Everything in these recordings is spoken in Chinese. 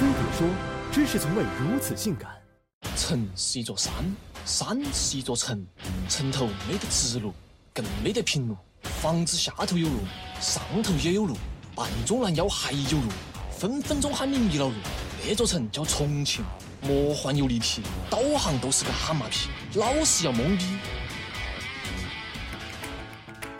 飞碟说：知识从未如此性感。城是一座山，山是一座城，城头没得直路，更没得平路。房子下头有路，上头也有路，半中拦腰还有路，分分钟喊你迷了路。那座城叫重庆，魔幻又立体，导航都是个蛤蟆皮，老是要懵逼。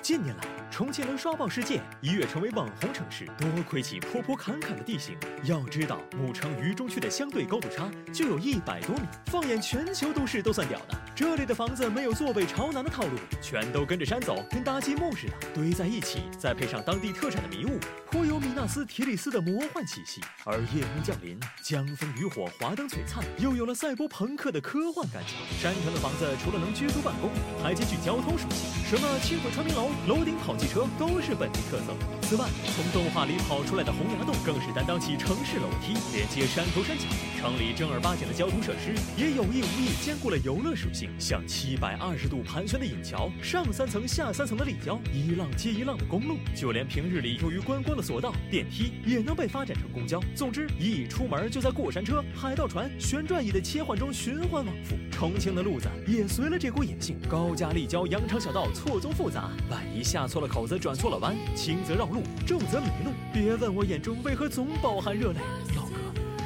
近年来，重庆能刷爆世界，一跃成为网红城市，多亏其坡坡坎坎的地形。要知道，母城渝中区的相对高度差就有一百多米，放眼全球都市都算屌的。这里的房子没有坐北朝南的套路，全都跟着山走，跟搭积木似的堆在一起，再配上当地特产的迷雾，颇有米纳斯提里斯的魔幻气息。而夜幕降临，江枫渔火，华灯璀璨，又有了赛博朋克的科幻感觉。山城的房子除了能居住办公，还兼具交通属性，什么轻轨穿冰楼、楼顶跑汽车都是本地特色。此外，从动画里跑出来的洪崖洞更是担当起城市楼梯，连接山头山脚。城里正儿八经的交通设施也有意无意兼顾了游乐属性，像七百二十度盘旋的引桥、上三层下三层的立交、一浪接一浪的公路，就连平日里用于观光的索道、电梯也能被发展成公交。总之，一出门就在过山车、海盗船、旋转椅的切换中循环往复。重庆的路子也随了这股野性，高架立交、羊肠小道错综复杂，万一下错了口子、转错了弯，轻则绕路，重则迷路。别问我眼中为何总饱含热泪，老哥。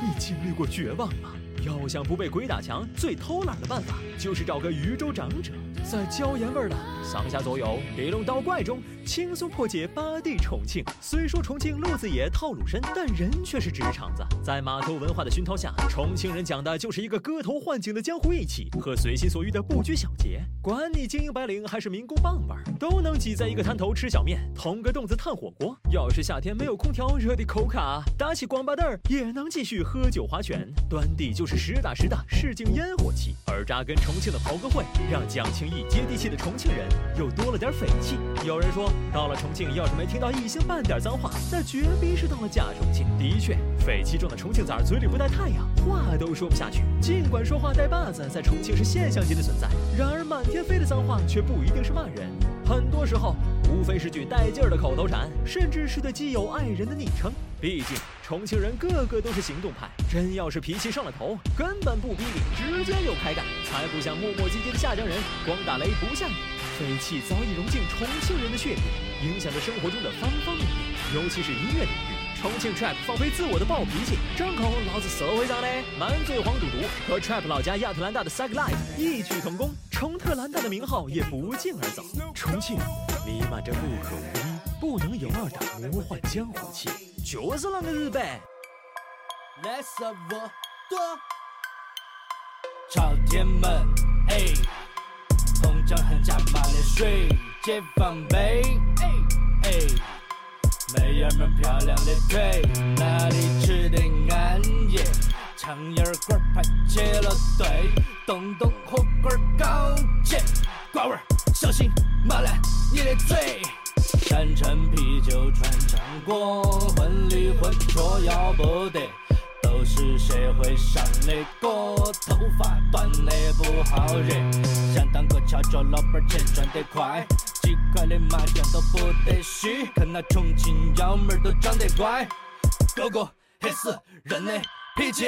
你经历过绝望吗？要想不被鬼打墙，最偷懒的办法就是找个渝州长者，在椒盐味的上下左右、地龙倒怪中，轻松破解八地重庆。虽说重庆路子野、套路深，但人却是直肠子。在码头文化的熏陶下，重庆人讲的就是一个割头换颈的江湖义气和随心所欲的不拘小节。管你精英白领还是民工棒棒，都能挤在一个摊头吃小面，捅个洞子炭火锅。要是夏天没有空调，热的口卡，打起光巴凳儿也能继续喝酒划拳。端地就是实打实的市井烟火气，而扎根重庆的袍哥会，让讲情义、接地气的重庆人又多了点匪气。有人说，到了重庆，要是没听到一星半点脏话，那绝逼是到了假重庆。的确，匪气重的重庆崽嘴里不带太阳，话都说不下去。尽管说话带把子，在重庆是现象级的存在，然而满天飞的脏话却不一定是骂人，很多时候无非是句带劲儿的口头禅，甚至是对基友爱人的昵称。毕竟重庆人个个都是行动派，真要是脾气上了头，根本不逼你，直接就开干，才不像磨磨唧唧的下江人，光打雷不下雨。匪气早已融进重庆人的血液，影响着生活中的方方面面，尤其是音乐领域。重庆 trap 放飞自我的暴脾气，张口老子社会上的满嘴黄赌毒，和 trap 老家亚特兰大的 Sag Life 异曲同工，重特兰大的名号也不胫而走。重庆弥漫着不可无一、不能有二的魔幻江湖气，就是那个日本。来什么多？朝天门，哎，红江汉加马连水，解放碑，哎哎，妹儿们漂亮的腿，哪里吃的安逸？苍蝇馆排起了队，东东火锅高级，瓜味儿，小心麻烂你的嘴。山城啤酒穿肠过，混里混浊要不得，都是社会上的哥，头发短的不好惹。想当个翘脚老板，钱赚得快，几块的麻将都不得虚，看那重庆幺妹儿都长得乖，个个黑死人的脾气。